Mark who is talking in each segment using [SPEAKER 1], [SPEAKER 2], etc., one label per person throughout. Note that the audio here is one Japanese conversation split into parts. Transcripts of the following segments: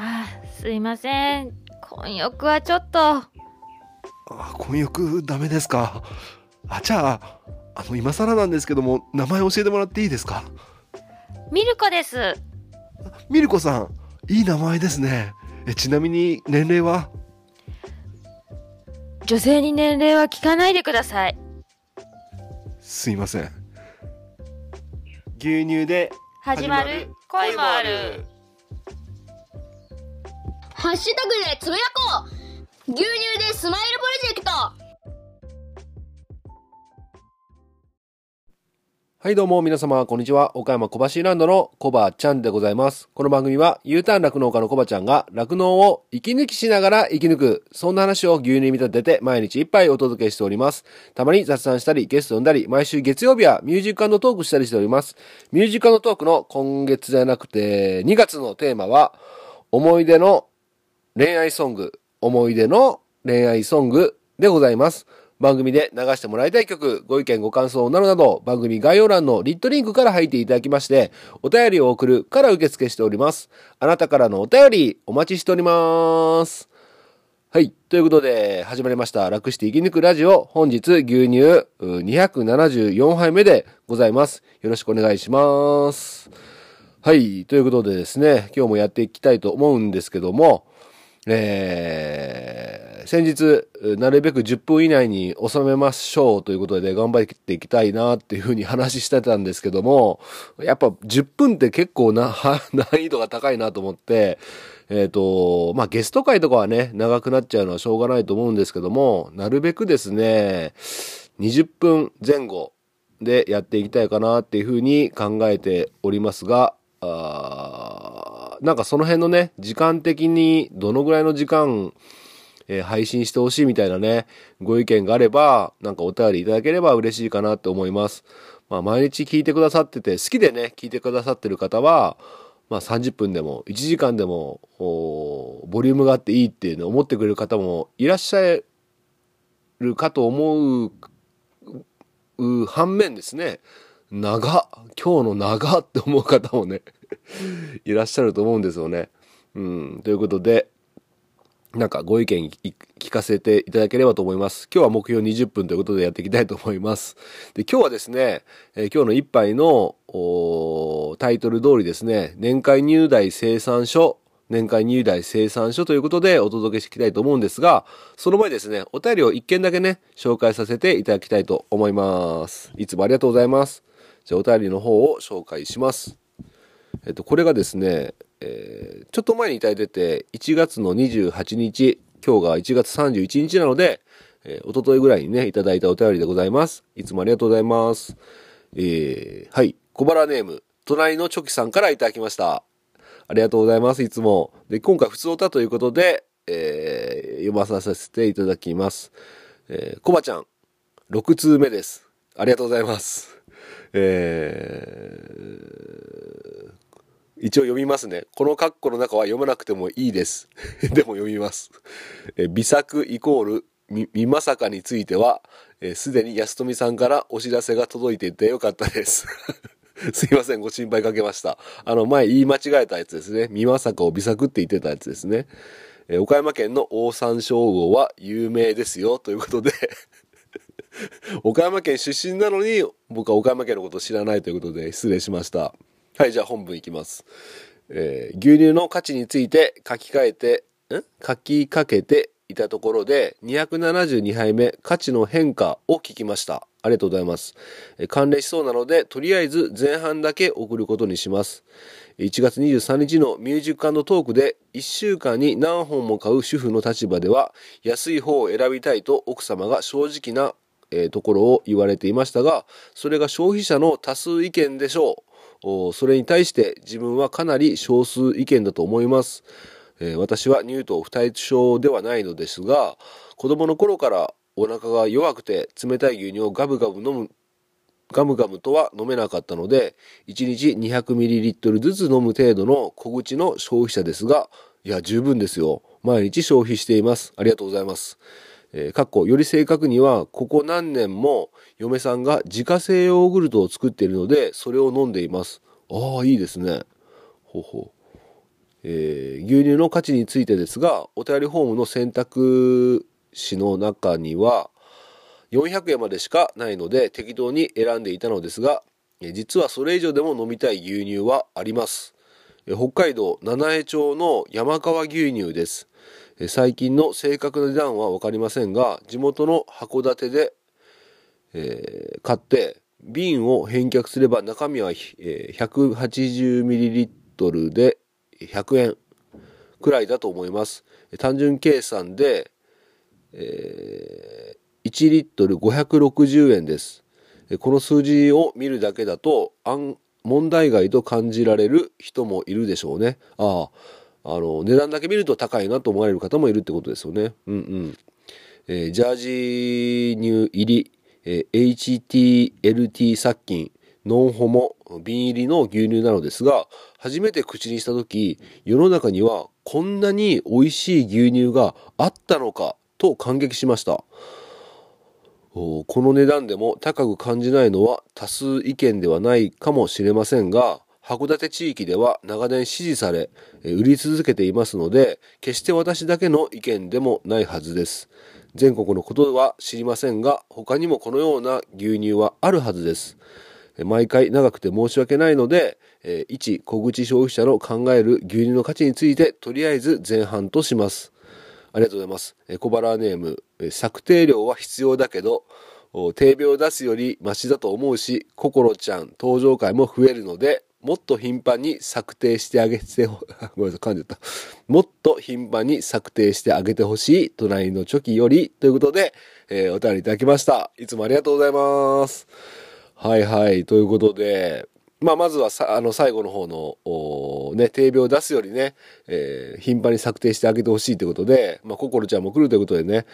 [SPEAKER 1] あすいません。混浴はちょっと。
[SPEAKER 2] あ混浴ダメですか。あじゃああの今更なんですけども名前教えてもらっていいですか？
[SPEAKER 1] ミルコです。
[SPEAKER 2] ミルコさんいい名前ですね。えちなみに年齢は？
[SPEAKER 1] 女性に年齢は聞かないでください。
[SPEAKER 2] すいません。牛乳で
[SPEAKER 1] 始まる。恋もある
[SPEAKER 3] ハッシュタグでつぶやこう。牛乳でスマイルプロジェクト。
[SPEAKER 2] はいどうも皆様こんにちは。岡山小橋ランドのコバちゃんでございます。この番組は U ターン酪農家のコバちゃんが酪農を息抜きしながら生き抜くそんな話を牛乳に見立てて毎日一杯お届けしております。たまに雑談したりゲスト呼んだり毎週月曜日はミュージックトークしたりしております。ミュージックトークの今月じゃなくて2月のテーマは思い出の恋愛ソング思い出の恋愛ソングでございます番組で流してもらいたい曲、ご意見ご感想などなど、番組概要欄のリットリンクから入っていただきまして、お便りを送るから受付しております。あなたからのお便り、お待ちしております。はい。ということで、始まりました。楽して生き抜くラジオ。本日、牛乳274杯目でございます。よろしくお願いします。はい。ということでですね、今日もやっていきたいと思うんですけども、えー、先日、なるべく10分以内に収めましょうということで頑張っていきたいなっていうふうに話してたんですけども、やっぱ10分って結構な、難易度が高いなと思って、えっ、ー、と、まあ、ゲスト会とかはね、長くなっちゃうのはしょうがないと思うんですけども、なるべくですね、20分前後でやっていきたいかなっていうふうに考えておりますが、あなんかその辺のね、時間的にどのぐらいの時間、えー、配信してほしいみたいなね、ご意見があれば、なんかお便りいただければ嬉しいかなって思います。まあ毎日聞いてくださってて、好きでね、聞いてくださってる方は、まあ30分でも1時間でも、ボリュームがあっていいっていうのを思ってくれる方もいらっしゃるかと思う、う反面ですね、長、今日の長って思う方もねいらっしゃると思うんですよね。うん、ということで、なんかご意見聞かせていただければと思います。今日は目標20分ということでやっていきたいと思います。で、今日はですね、えー、今日の一杯のタイトル通りですね、年会入大生産書年会入大生産書ということでお届けしていきたいと思うんですが、その前ですね、お便りを一件だけね、紹介させていただきたいと思います。いつもありがとうございます。じゃあお便りの方を紹介します。えっと、これがですね、えー、ちょっと前にいただいてて、1月の28日、今日が1月31日なので、えー、おとといぐらいにね、いただいたお便りでございます。いつもありがとうございます。えー、はい、小腹ネーム、隣のチョキさんからいただきました。ありがとうございます、いつも。で、今回、普通歌ということで、えー、読まさせていただきます。えー、コバちゃん、6通目です。ありがとうございます。えー、一応読みますね。この括弧の中は読まなくてもいいです。でも読みます。え微作イコールみ、みまさかについては、す、で、に安富さんからお知らせが届いていてよかったです。すいません、ご心配かけました。あの、前言い間違えたやつですね。みまさかを微作って言ってたやつですね。え岡山県の大山椒魚は有名ですよ、ということで 岡山県出身なのに、僕は岡山県のことを知らないということで失礼しました。はい、じゃあ本文いきます。えー、牛乳の価値について書き換えて、ん？書きかけていたところで、272杯目、価値の変化を聞きました。ありがとうございます。えー、関連しそうなので、とりあえず前半だけ送ることにします。1月23日のミュージックトークで1週間に何本も買う主婦の立場では安い方を選びたいと奥様が正直なえー、ところを言われていましたが、それが消費者の多数意見でしょう。それに対して自分はかなり少数意見だと思います。私は乳糖不対症ではないのですが、子供の頃からお腹が弱くて冷たい牛乳をガブガブ飲むガムガムとは飲めなかったので、1日 200ml ずつ飲む程度の小口の消費者ですが、いや、十分ですよ。毎日消費しています。ありがとうございます。えー、かっこより正確には、ここ何年も嫁さんが自家製ヨーグルトを作っているので、それを飲んでいます。ああ、いいですね。ほうほう。えー牛乳の価値についてですが、お便りフォームの選択肢の中には、400円までしかないので適当に選んでいたのですが、実はそれ以上でも飲みたい牛乳はあります。北海道七重町の山川牛乳です。最近の正確な値段は分かりませんが、地元の函館で、えー買って瓶を返却すれば中身は、えー 180ml で100円くらいだと思います。単純計算で、えー1リットル560円です。この数字を見るだけだと問題外と感じられる人もいるでしょうね。ああ、あの、値段だけ見ると高いなと思われる方もいるってことですよね。うんうん。えージャージ乳入り、えー HTLT 殺菌、ノンホモ、瓶入りの牛乳なのですが、初めて口にした時、世の中にはこんなに美味しい牛乳があったのかと感激しました。この値段でも高く感じないのは多数意見ではないかもしれませんが、函館地域では長年支持され、売り続けていますので、決して私だけの意見でもないはずです。全国のことは知りませんが、他にもこのような牛乳はあるはずです。毎回長くて申し訳ないので、えー一小口消費者の考える牛乳の価値について、とりあえず前半とします。ありがとうございます。えー小腹ネーム、えー策定量は必要だけど、定病を出すよりマシだと思うし、ココロちゃん登場回も増えるので、もっと頻繁に策定してあげてほ、ごめんなさい、噛んじゃった。もっと頻繁に策定してあげてほしい、隣のチョキより、ということで、えーお便りいただきました。いつもありがとうございます。はいはい、ということで、まあ、まずはさ、あの、最後の方の、おね、定病を出すよりね、えー頻繁に策定してあげてほしいということで、まあ、ココロちゃんも来るということでね、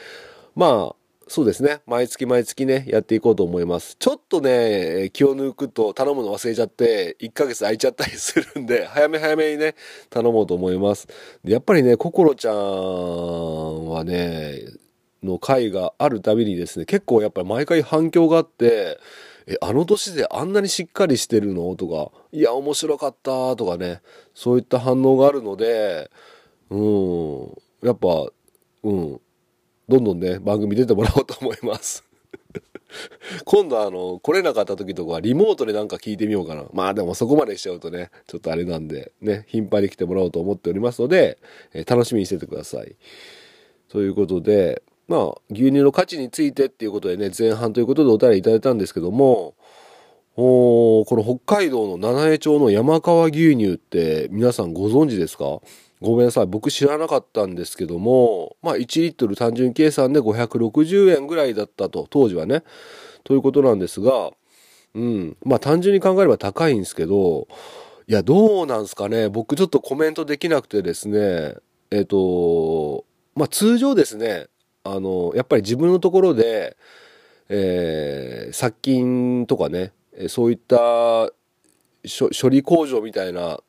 [SPEAKER 2] まあ、そうですね。毎月毎月ね、やっていこうと思います。ちょっとね、気を抜くと頼むの忘れちゃって、1ヶ月空いちゃったりするんで、早め早めにね、頼もうと思います。でやっぱりね、ココロちゃんはね、の回があるたびにですね、結構やっぱり毎回反響があって、え、あの年であんなにしっかりしてるの？とか、いや、面白かったとかね、そういった反応があるので、うん、やっぱ、うん、どんどんね、番組出てもらおうと思います。今度あの、来れなかった時とかはリモートでなんか聞いてみようかな。まあでもそこまでしちゃうとね、ちょっとあれなんで、ね、頻繁に来てもらおうと思っておりますので、えー楽しみにしててください。ということで、まあ、牛乳の価値についてっていうことでね、前半ということでお便りいただいたんですけども、おこの北海道の七重町の山川牛乳って皆さんご存知ですか？ごめんなさい。僕知らなかったんですけども、まあ1リットル単純計算で560円ぐらいだったと、当時はね。ということなんですが、うん。まあ単純に考えれば高いんですけど、いや、どうなんすかね。僕ちょっとコメントできなくてですね、えっ、と、まあ通常ですね、あの、やっぱり自分のところで、えー殺菌とかね、そういった処理工場みたいな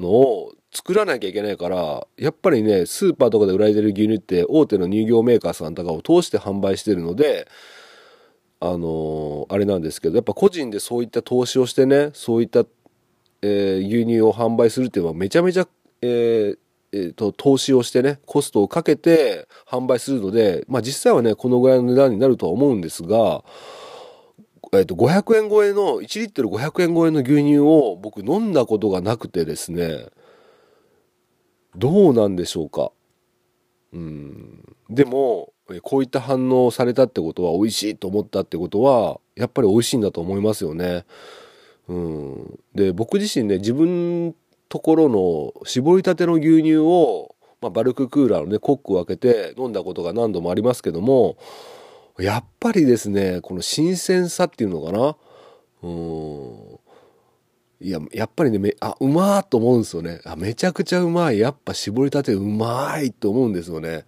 [SPEAKER 2] のを作らなきゃいけないから、やっぱりね、スーパーとかで売られてる牛乳って大手の乳業メーカーさんとかを通して販売してるので、あのあれなんですけど、やっぱ個人でそういった投資をしてね、そういった、えー牛乳を販売するっていうのはめちゃめちゃ、えーえと、投資をしてね、コストをかけて販売するので、まあ実際はね、このぐらいの値段になるとは思うんですが、えっと、500円超えの、1リットル500円超えの牛乳を僕飲んだことがなくてですね、どうなんでしょうか。うん。でも、こういった反応をされたってことは、美味しいと思ったってことは、やっぱり美味しいんだと思いますよね。うん。で、僕自身ね、自分ところの絞りたての牛乳を、まあ、バルククーラーのね、コックを開けて飲んだことが何度もありますけども、やっぱりですね、この新鮮さっていうのかな。うん。いや、やっぱりね、めあ、うまーと思うんですよね。あ、めちゃくちゃうまい。やっぱ絞りたてうまいと思うんですよね。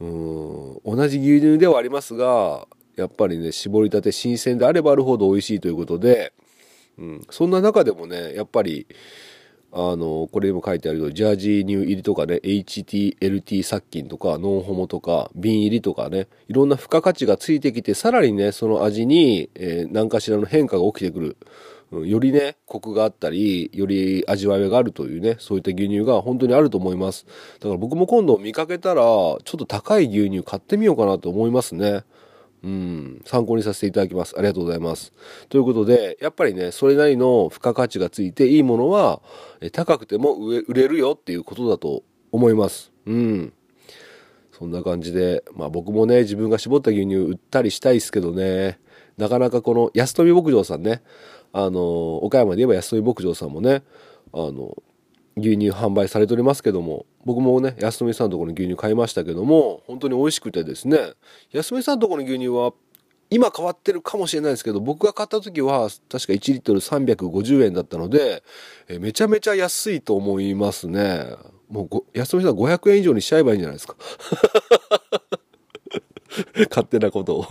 [SPEAKER 2] うん。同じ牛乳ではありますが、やっぱりね、絞りたて新鮮であればあるほど美味しいということで、うん。そんな中でもね、やっぱり、あの、これにも書いてあるように、ジャージー乳入りとかね、HTLT 殺菌とか、ノンホモとか、瓶入りとかね、いろんな付加価値がついてきて、さらにね、その味に、えー何かしらの変化が起きてくる。うんよりね、コクがあったり、より味わいがあるというね、そういった牛乳が本当にあると思います。だから僕も今度見かけたら、ちょっと高い牛乳買ってみようかなと思いますね。うん、参考にさせていただきます。ありがとうございます。ということで、やっぱりね、それなりの付加価値がついていいものは、え高くても売れるよっていうことだと思います。うん。そんな感じで、まあ僕もね、自分が絞った牛乳売ったりしたいですけどね、なかなかこの安富牧場さんね、あの、岡山で言えば安富牧場さんもね、あの、牛乳販売されておりますけども、僕もね、安富さんのところの牛乳買いましたけども、本当に美味しくてですね、安富さんのところの牛乳は、今変わってるかもしれないですけど、僕が買った時は、確か1リットル350円だったので、えめちゃめちゃ安いと思いますね。もう、安富さん500円以上にしちゃえばいいんじゃないですか。勝手なことを。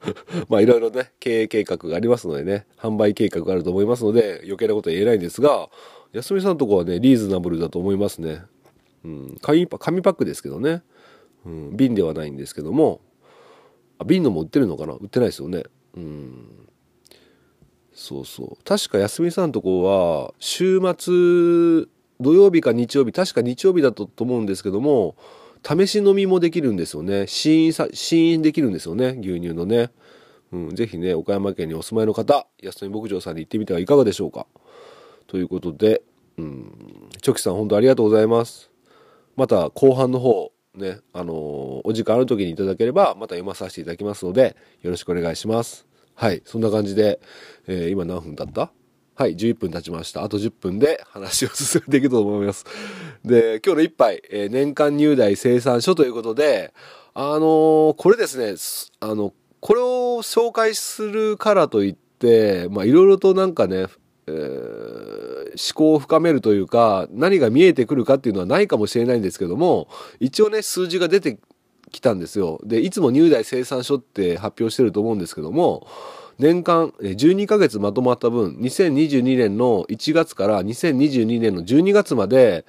[SPEAKER 2] まあいろいろね、経営計画がありますのでね、販売計画があると思いますので、余計なことは言えないんですが、安富さんのとこはね、リーズナブルだと思いますね。うん、紙パ紙パックですけどね、うん、瓶ではないんですけども、あ瓶のも売ってるのかな？売ってないですよね。うん。そうそう。確か安富さんのとこは、週末、土曜日か日曜日、確か日曜日だったと思うんですけども、試し飲みもできるんですよね。試飲さ、試飲できるんですよね。牛乳のね。うん、ぜひね、岡山県にお住まいの方、安富牧場さんに行ってみてはいかがでしょうか。ということで、うん、チョキさん本当ありがとうございます。また後半の方、ね、あのーお時間ある時にいただければ、また読まさせていただきますので、よろしくお願いします。はい、そんな感じで、えー今何分経った？はい、11分経ちました。あと10分で話を進めていくと思います。で、今日の一杯、えー年間入代生産書ということで、あのーこれですね、あの、これを紹介するからといって、まあ、いろいろとなんかね、えー思考を深めるというか、何が見えてくるかっていうのはないかもしれないんですけども、一応ね、数字が出てきたんですよ。で、いつも入代生産書って発表してると思うんですけども、年間12ヶ月まとまった分、2022年の1月から2022年の12月まで、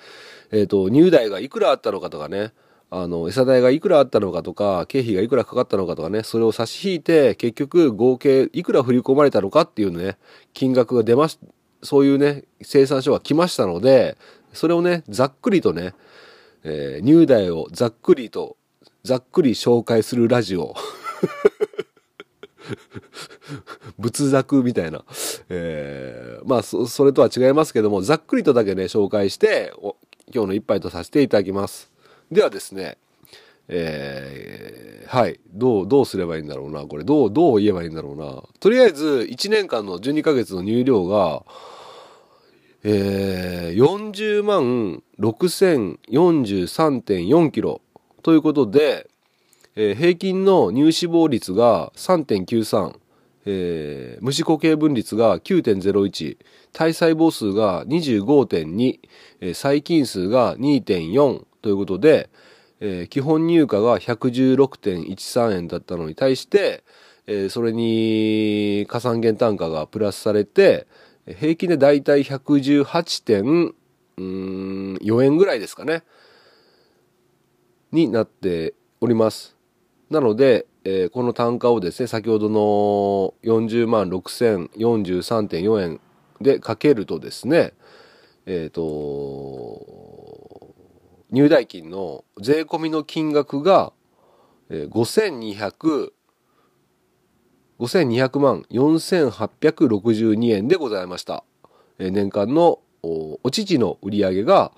[SPEAKER 2] えっ、と、入代がいくらあったのかとかね、あの、餌代がいくらあったのかとか、経費がいくらかかったのかとかね、それを差し引いて、結局合計いくら振り込まれたのかっていうね、金額が出まし、そういうね、生産書が来ましたので、それをね、ざっくりとね、えー入代をざっくりと、ざっくり紹介するラジオ。仏作みたいな。えーまあそ、それとは違いますけども、ざっくりとだけね、紹介して、今日の一杯とさせていただきます。ではですね、えーはい。どう、どうすればいいんだろうな。これ、どう、どう言えばいいんだろうな。とりあえず、1年間の12ヶ月の入量が、えー、40万6043.4キロということで、えー平均の乳脂肪率が3.93、えー、無脂固形分率が9.01、体細胞数が25.2、えー細菌数が2.4ということで、えー基本入荷が116.13円だったのに対して、えーそれに加算減単価がプラスされて、平均でだいたい118.4円ぐらいですかね。になっております。なので、えーこの単価をですね、先ほどの40万6043.4円でかけるとですね、えっ、と、入代金の税込みの金額が、えー5200、5200万4862円でございました。えー年間のおお乳の売り上げが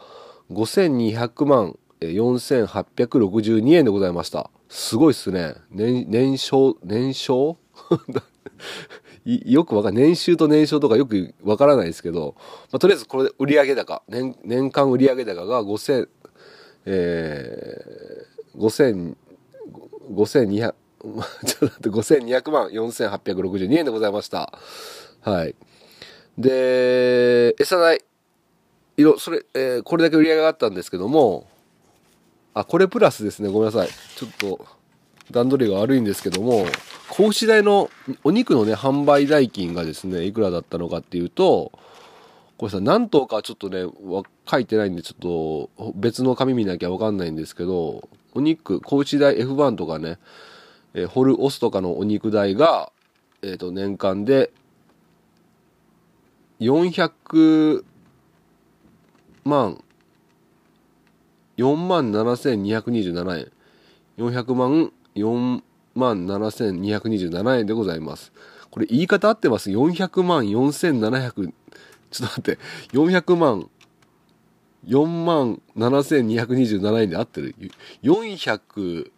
[SPEAKER 2] 5200万4862円でございました。すごいっすね。年、年商、年商 いよくわかんない。年収と年商とかよくわからないですけど、まあ、とりあえずこれで売上高、年、年間売上高が5000、えー、5200、ちょっと待って、5200万4862円でございました。はい。で、餌代。いろ、それ、えーこれだけ売り上げがあったんですけども、あ、これプラスですね。ごめんなさい。ちょっと、段取りが悪いんですけども、子牛代の、お肉のね、販売代金がですね、いくらだったのかっていうと、これさ、何頭かちょっとね、書いてないんで、ちょっと別の紙見なきゃわかんないんですけど、お肉、子牛代 F1 とかね、えーホルオスとかのお肉代が、えっ、と、年間で、400万、4万7227円。400万、4万7227円でございます。これ言い方合ってます ?400 万4700、ちょっと待って、400万、4万7227円で合ってる ?400、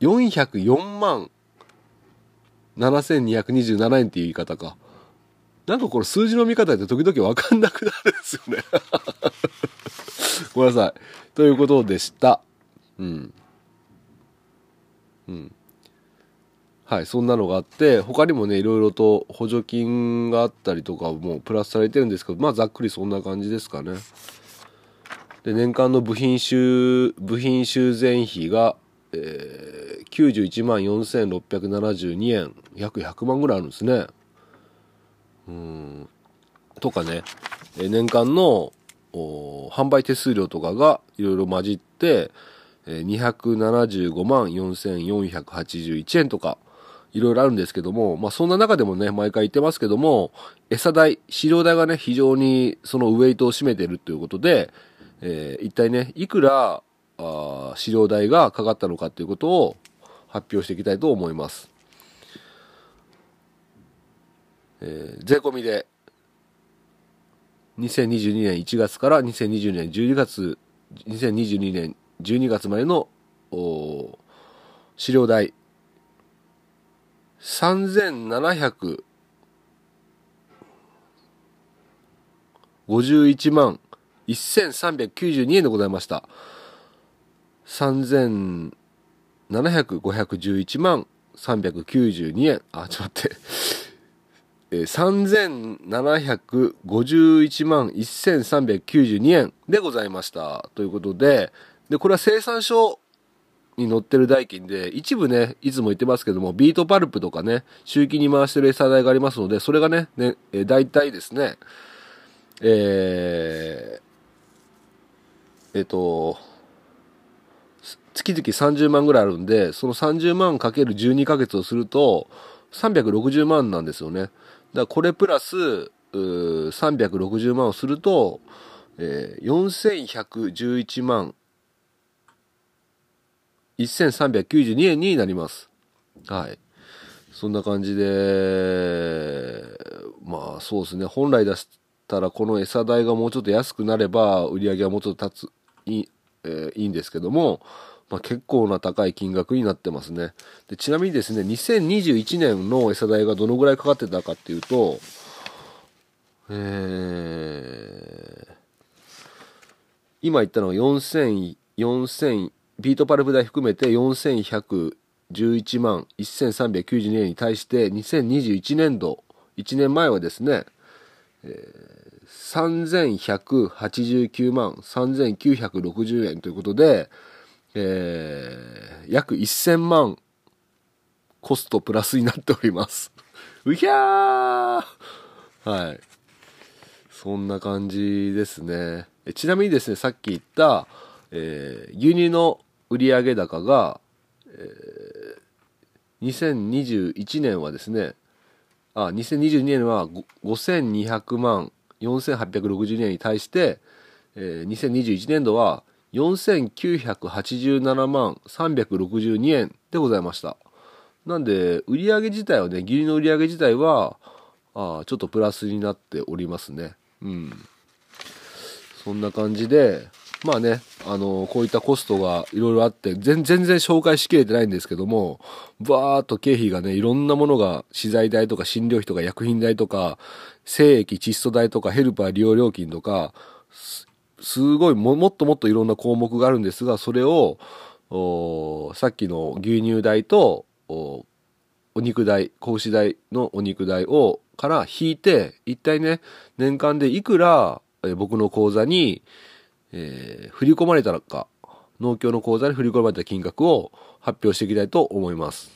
[SPEAKER 2] 404万7227円っていう言い方か。なんかこれ数字の見方って時々わかんなくなるんですよね。ごめんなさい。ということでした。うん。うん。はい、そんなのがあって、他にもね、いろいろと補助金があったりとかもプラスされてるんですけど、まあざっくりそんな感じですかね。で、年間の部品修、部品修繕費が、えー、91万4672円、約100万ぐらいあるんですね。うん。とかね、え年間の販売手数料とかがいろいろ混じって、え275万4481円とか、いろいろあるんですけども、まあそんな中でもね、毎回言ってますけども、餌代、飼料代がね、非常にそのウェイトを占めているということで、えー一体ね、いくら、あ飼料代がかかったのかということを発表していきたいと思います。えー税込みで、2022年1月から2022年12月、2022年12月までの、お飼料代、3751万1392円でございました。3700,511万392円。あ、ちょっと待って。えー3751万1392円でございました。ということで、で、これは生産書に載ってる代金で、一部ね、いつも言ってますけども、ビートパルプとかね、周期に回してる餌代がありますので、それがね、ね、えー大体ですね、えー、えっ、と、月々30万ぐらいあるんで、その30万かける12ヶ月をすると、360万なんですよね。だからこれプラス、360万をすると、えー、4111万1392円になります。はい。そんな感じで、まあそうですね、本来出したらこの餌代がもうちょっと安くなれば、売り上げがもうちょっと立つ、いい、えーいいんですけども、まあ結構な高い金額になってますね。でちなみにですね、2021年の餌代がどのぐらいかかってたかっていうと、えー、今言ったのが4000、4000、ビートパルプ代含めて4111万1392円に対して2021年度、1年前はですね、3189万3960円ということで、えー、約1000万コストプラスになっております。うひゃーはい。そんな感じですね。ちなみにですね、さっき言った、えー牛乳の売上高が、えー2021年はですね、あ、2022年は5200万4862円に対して、えー2021年度は4987万362円でございました。なんで、売上自体はね、牛乳の売上自体は、あちょっとプラスになっておりますね。うん。そんな感じで、まあね、あのこういったコストがいろいろあって、全然紹介しきれてないんですけども、バーっと経費がね、いろんなものが、資材代とか診療費とか薬品代とか、精液窒素代とかヘルパー利用料金とか、すごいも、もっともっといろんな項目があるんですが、それを、さっきの牛乳代と、お肉代、格子代のお肉代を、から引いて、一体ね、年間でいくら、え僕の口座に、えー振り込まれたのか、農協の口座に振り込まれた金額を発表していきたいと思います。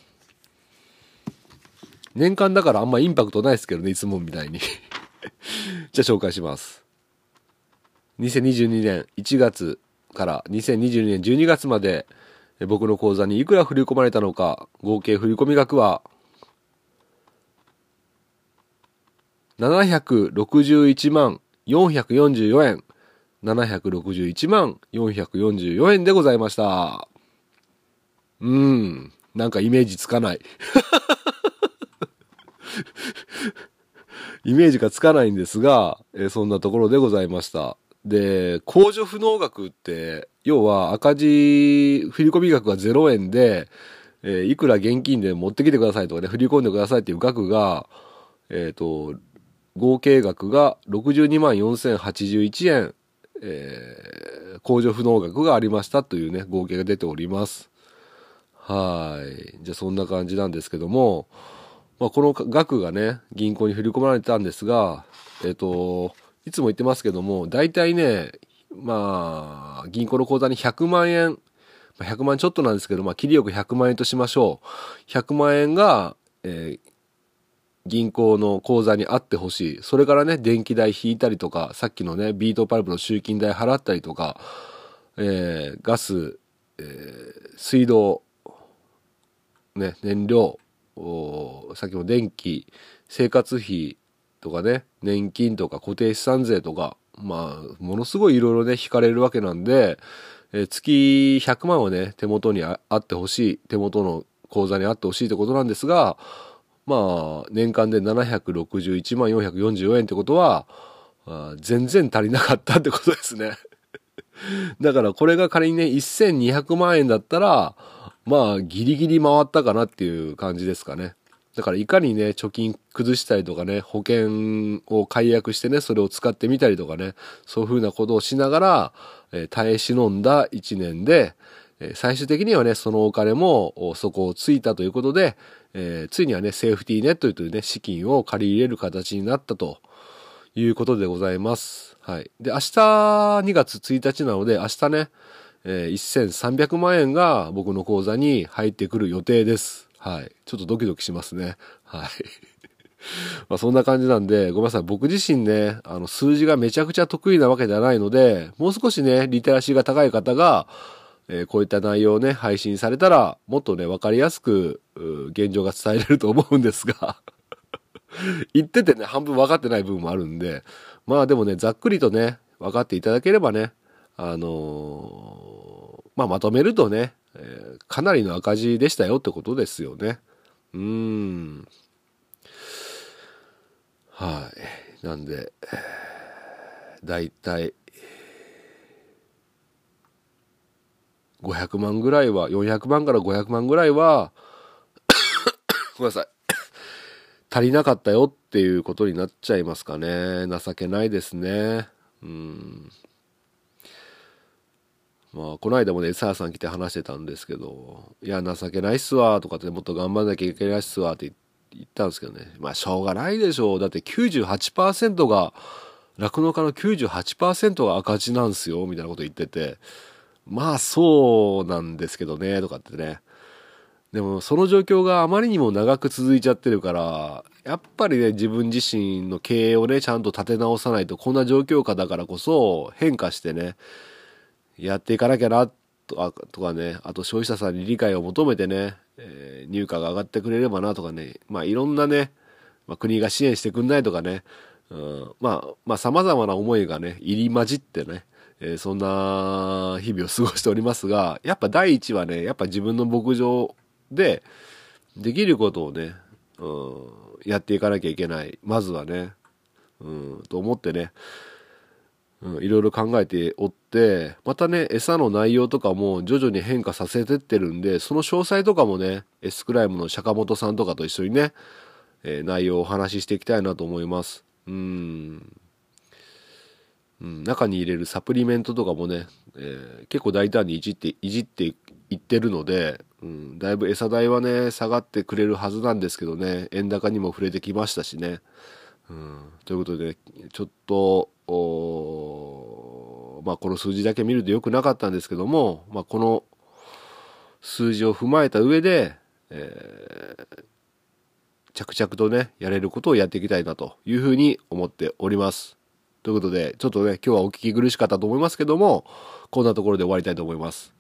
[SPEAKER 2] 年間だからあんまインパクトないですけどね、いつもみたいに。じゃあ紹介します。2022年1月から2022年12月まで僕の口座にいくら振り込まれたのか、合計振込額は761万444円。761万444円でございました。うーん。なんかイメージつかない。イメージがつかないんですが、えーそんなところでございました。で、控除不能額って、要は赤字、振込額が0円で、えーいくら現金で持ってきてくださいとかね、振り込んでくださいっていう額が、えっ、と、合計額が62万4081円、えー控除不能額がありましたというね、合計が出ております。はい。じゃあそんな感じなんですけども、まあ、この額がね、銀行に振り込まれてたんですが、えっ、と、いつも言ってますけども、大体ね、まあ、銀行の口座に100万円、100万ちょっとなんですけど、まあ、切りよく100万円としましょう。100万円が、えー銀行の口座にあってほしい。それからね、電気代引いたりとか、さっきのね、ビートパルプの集金代払ったりとか、えーガス、えー水道、ね、燃料、おさっきの電気、生活費とかね、年金とか固定資産税とか、まあ、ものすごいいろいろね、引かれるわけなんで、えー月100万はね、手元にああってほしい、手元の口座にあってほしいってことなんですが、まあ、年間で761万444円ってことは、全然足りなかったってことですね。だからこれが仮にね、1200万円だったら、まあ、ギリギリ回ったかなっていう感じですかね。だからいかにね、貯金崩したりとかね、保険を解約してね、それを使ってみたりとかね、そういうふうなことをしながら、えー耐え忍んだ1年で、えー最終的にはね、そのお金もお底をついたということで、えーついにはね、セーフティーネットというね、資金を借り入れる形になったということでございます。はい。で、明日2月1日なので、明日ね、えー1300万円が僕の口座に入ってくる予定です。はい。ちょっとドキドキしますね。はい。まあそんな感じなんで、ごめんなさい。僕自身ね、あの、数字がめちゃくちゃ得意なわけではないので、もう少しね、リテラシーが高い方が、えーこういった内容をね、配信されたら、もっとね、わかりやすく、現状が伝えられると思うんですが、言っててね、半分分かってない部分もあるんで、まあでもね、ざっくりとね、分かっていただければね、あのーまあまとめるとね、えーかなりの赤字でしたよってことですよね。うーん。はい。なんで、えーだいたい、500万ぐらいは、400万から500万ぐらいは、ごめんなさい。足りなかったよっていうことになっちゃいますかね。情けないですね。うん。まあ、この間もね、さやさん来て話してたんですけど、いや、情けないっすわ、とかって、もっと頑張んなきゃいけないっすわ、って言ったんですけどね。まあ、しょうがないでしょう。だって98%が、酪農家の98%が赤字なんすよ、みたいなこと言ってて、まあ、そうなんですけどね、とかってね。でもその状況があまりにも長く続いちゃってるから、やっぱりね、自分自身の経営をね、ちゃんと立て直さないと、こんな状況下だからこそ変化してね、やっていかなきゃな、とかね、あと消費者さんに理解を求めてね、えー入荷が上がってくれればなとかね、まあいろんなね、まあ、国が支援してくんないとかね、うん、まあ、まあ様々な思いがね、入り混じってね、えーそんな日々を過ごしておりますが、やっぱ第一はね、やっぱ自分の牧場で、できることをね、うん、やっていかなきゃいけない。まずはね、うん、と思ってね、うん、いろいろ考えておって、またね、餌の内容とかも徐々に変化させてってるんで、その詳細とかもね、エスクライムの坂本さんとかと一緒にね、えー内容をお話ししていきたいなと思います。うん。うん、中に入れるサプリメントとかもね、えー結構大胆にいじって、いじっていってるので、うん、だいぶ餌代はね、下がってくれるはずなんですけどね、円高にも触れてきましたしね。うん、ということで、ちょっと、まあこの数字だけ見ると良くなかったんですけども、まあこの数字を踏まえた上で、えー着々とね、やれることをやっていきたいなというふうに思っております。ということで、ちょっとね、今日はお聞き苦しかったと思いますけども、こんなところで終わりたいと思います。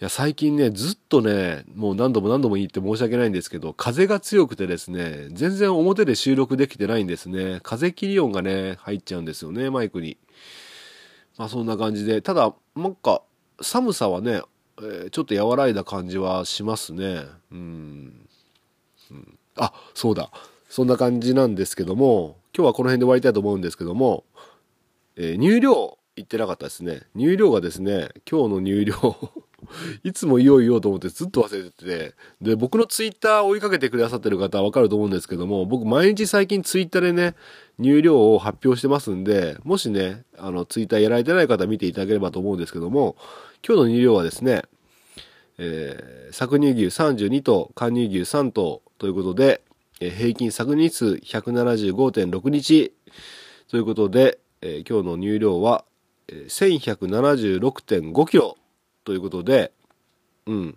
[SPEAKER 2] いや、最近ね、ずっとね、もう何度も何度も言って申し訳ないんですけど、風が強くてですね、全然表で収録できてないんですね。風切り音がね、入っちゃうんですよね、マイクに。まあそんな感じで、ただ、なんか、寒さはね、えーちょっと和らいだ感じはしますね。うん。うんあ、そうだ。そんな感じなんですけども、今日はこの辺で終わりたいと思うんですけども、えー入量言ってなかったですね。入量がですね、今日の入量、いつも言おう言おうと思ってずっと忘れてて、で、僕のツイッター追いかけてくださってる方はわかると思うんですけども、僕毎日最近ツイッターでね、入量を発表してますんで、もしね、あの、ツイッターやられてない方見ていただければと思うんですけども、今日の入量はですね、えー搾乳牛32頭、貫乳牛3頭ということで、え平均搾乳数175.6日ということで、えー今日の乳量は、1176.5キロということで、うん。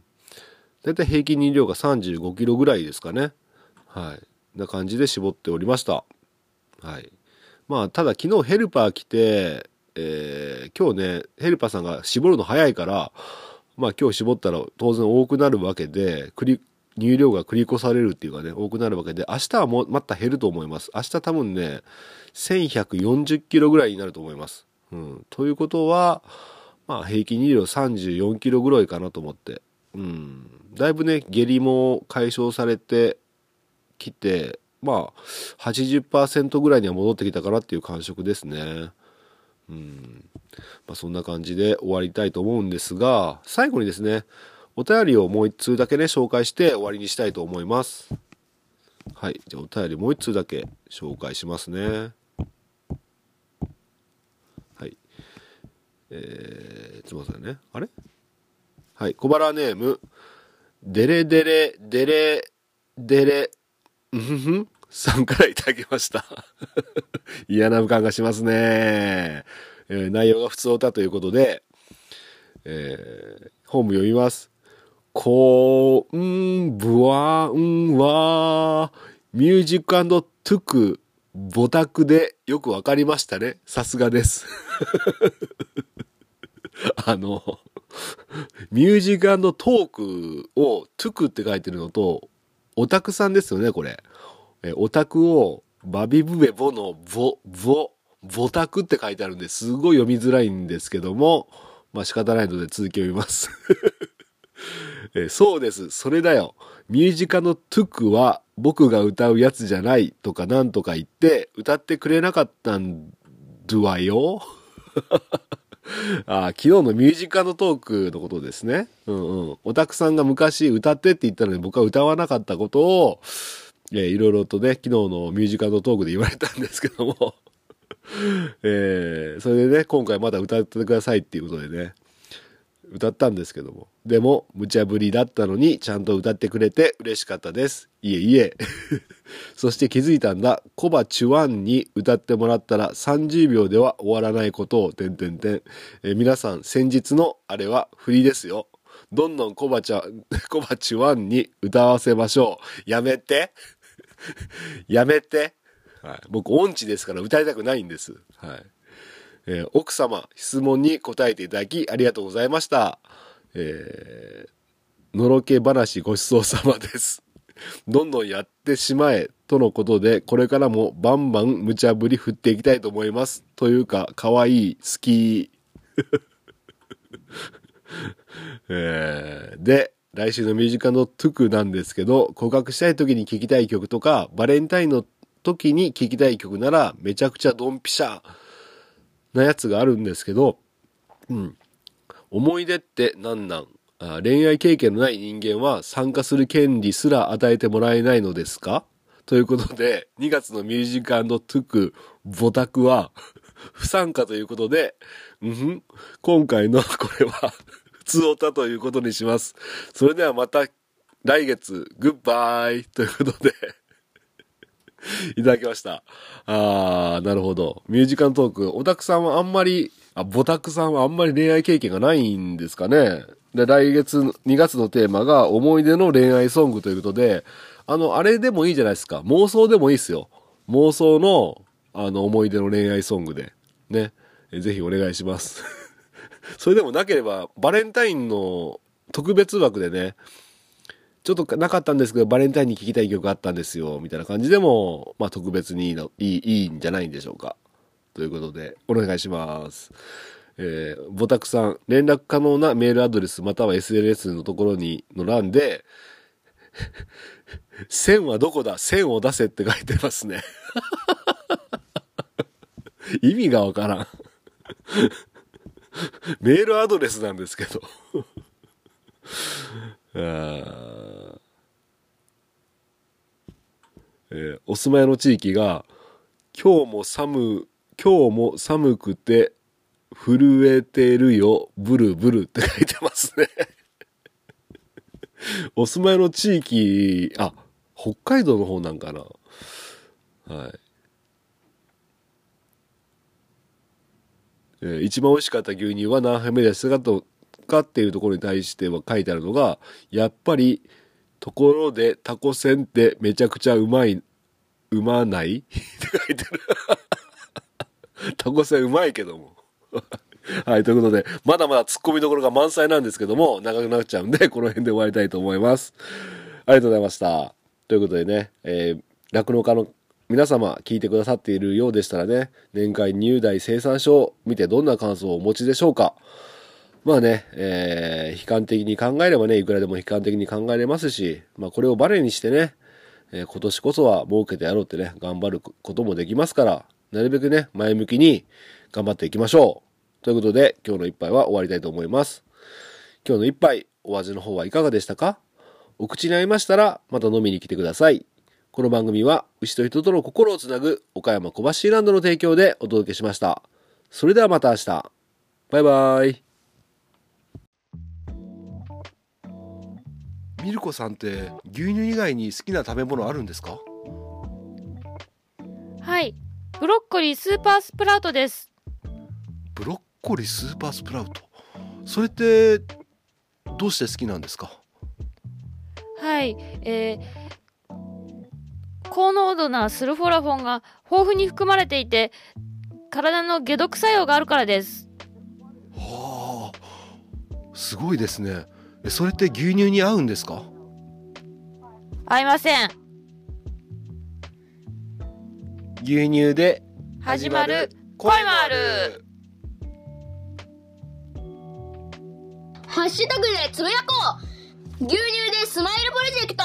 [SPEAKER 2] だいたい平均乳量が35キロぐらいですかね。はい。な感じで絞っておりました。はい。まあ、ただ昨日ヘルパー来て、えー今日ね、ヘルパーさんが絞るの早いから、まあ今日絞ったら当然多くなるわけで、繰り、乳量が繰り越されるっていうかね、多くなるわけで、明日はもうまた減ると思います。明日多分ね、1140キロぐらいになると思います。うん。ということは、まあ平均乳量34キロぐらいかなと思って。うん。だいぶね、下痢も解消されてきて、まあ、80%ぐらいには戻ってきたかなっていう感触ですね。うん。まあ、そんな感じで終わりたいと思うんですが、最後にですね、お便りをもう一通だけね、紹介して終わりにしたいと思います。はい。じゃあお便りもう一通だけ紹介しますね。はい。えー、すいませんね。あれ？はい。小腹ネーム、デレデレ、デレ、デレ、うんふふんさんからいただきました。嫌な予感がしますね。えー内容が普通歌ということで、えー本文読みます。こんぶわんは、ミュージックトゥク、ボタクでよくわかりましたね。さすがです。あの、ミュージックトークをトゥクって書いてるのと、オタクさんですよね、これ。えオタクをバビブベボのボ、ボ、ボタクって書いてあるんですごい読みづらいんですけども、まあ仕方ないので続き読みます。えそうです。それだよ。ミュージカルのトゥクは僕が歌うやつじゃないとかなんとか言って歌ってくれなかったんだわよ。あ昨日のミュージカルのトークのことですね。うんうん。オタクさんが昔歌ってって言ったのに僕は歌わなかったことを、えーいろいろとね、昨日のミュージカルのトークで言われたんですけども、えーそれでね、今回まだ歌ってくださいっていうことでね、歌ったんですけども。でも、無茶ぶりだったのに、ちゃんと歌ってくれて嬉しかったです。いえいえ。そして気づいたんだ。コバチュワンに歌ってもらったら30秒では終わらないことを、てんてんてん。皆さん、先日のあれは振りですよ。どんどんコバチャ、コバチュワンに歌わせましょう。やめて。やめて。はい、僕、音痴ですから歌いたくないんです。はい。えー奥様、質問に答えていただきありがとうございました。えーのろけ話ごちそうさまです。どんどんやってしまえ、とのことで、これからもバンバン無茶ぶり振っていきたいと思います。というか、かわいい、好き。えーで、来週のミュージカルのトゥクなんですけど、告白したい時に聴きたい曲とか、バレンタインの時に聴きたい曲なら、めちゃくちゃドンピシャなやつがあるんですけど、うん。思い出って何なん？恋愛経験のない人間は参加する権利すら与えてもらえないのですか？ということで、2月のミュージカルトゥク、ボタクは、不参加ということで、うんん、今回のこれは、普通オタということにします。それではまた来月、グッバイということで、いただきました。あー、なるほど。ミュージカルトーク、オタクさんはあんまり、あ、ボタクさんはあんまり恋愛経験がないんですかね。で、来月、2月のテーマが思い出の恋愛ソングということで、あの、あれでもいいじゃないですか。妄想でもいいですよ。妄想の、あの、思い出の恋愛ソングで。ね。ぜひお願いします。それでもなければ、バレンタインの特別枠でね、ちょっとなかったんですけど、バレンタインに聴きたい曲あったんですよ、みたいな感じでも、まあ特別にいいの、いい、いいんじゃないんでしょうか。ということで、お願いします。えー、ボタクさん、連絡可能なメールアドレスまたは SNS のところに、の欄で、線はどこだ？線を出せって書いてますね。意味がわからん。メールアドレスなんですけど。あーえーお住まいの地域が、今日も寒、今日も寒くて震えてるよ、ブルブルって書いてますね。お住まいの地域、あ、北海道の方なんかな。はい。えー一番美味しかった牛乳は何杯目ですかとかっていうところに対しては書いてあるのが、やっぱり、ところでタコせんってめちゃくちゃうまい、うまない？って書いてある。タコせんうまいけども。はい、ということで、まだまだ突っ込みどころが満載なんですけども、長くなっちゃうんで、この辺で終わりたいと思います。ありがとうございました。ということでね、えー、酪農家の皆様聞いてくださっているようでしたらね、年間入代生産書を見てどんな感想をお持ちでしょうかまあね、えー、悲観的に考えればね、いくらでも悲観的に考えれますし、まあこれをバネにしてね、えー今年こそは儲けてやろうってね、頑張ることもできますから、なるべくね、前向きに頑張っていきましょう。ということで、今日の一杯は終わりたいと思います。今日の一杯、お味の方はいかがでしたか？お口に合いましたら、また飲みに来てください。この番組は、牛と人との心をつなぐ、岡山小橋ランドの提供でお届けしました。それではまた明日。バイバイ。ミルコさんって牛乳以外に好きな食べ物あるんですか？
[SPEAKER 1] はい。ブロッコリースーパースプラウトです。
[SPEAKER 2] ブロッコリースーパースプラウトそれってどうして好きなんですか？
[SPEAKER 1] はい。えー高濃度なスルフォラフォンが豊富に含まれていて、体の解毒作用があるからです。
[SPEAKER 2] はあすごいですねえそれって牛乳に合うんですか？
[SPEAKER 1] 合いません。
[SPEAKER 2] 牛乳で
[SPEAKER 1] 始まる。恋もある
[SPEAKER 3] ハッシュタグでつぶやこう。牛乳でスマイルプロジェクト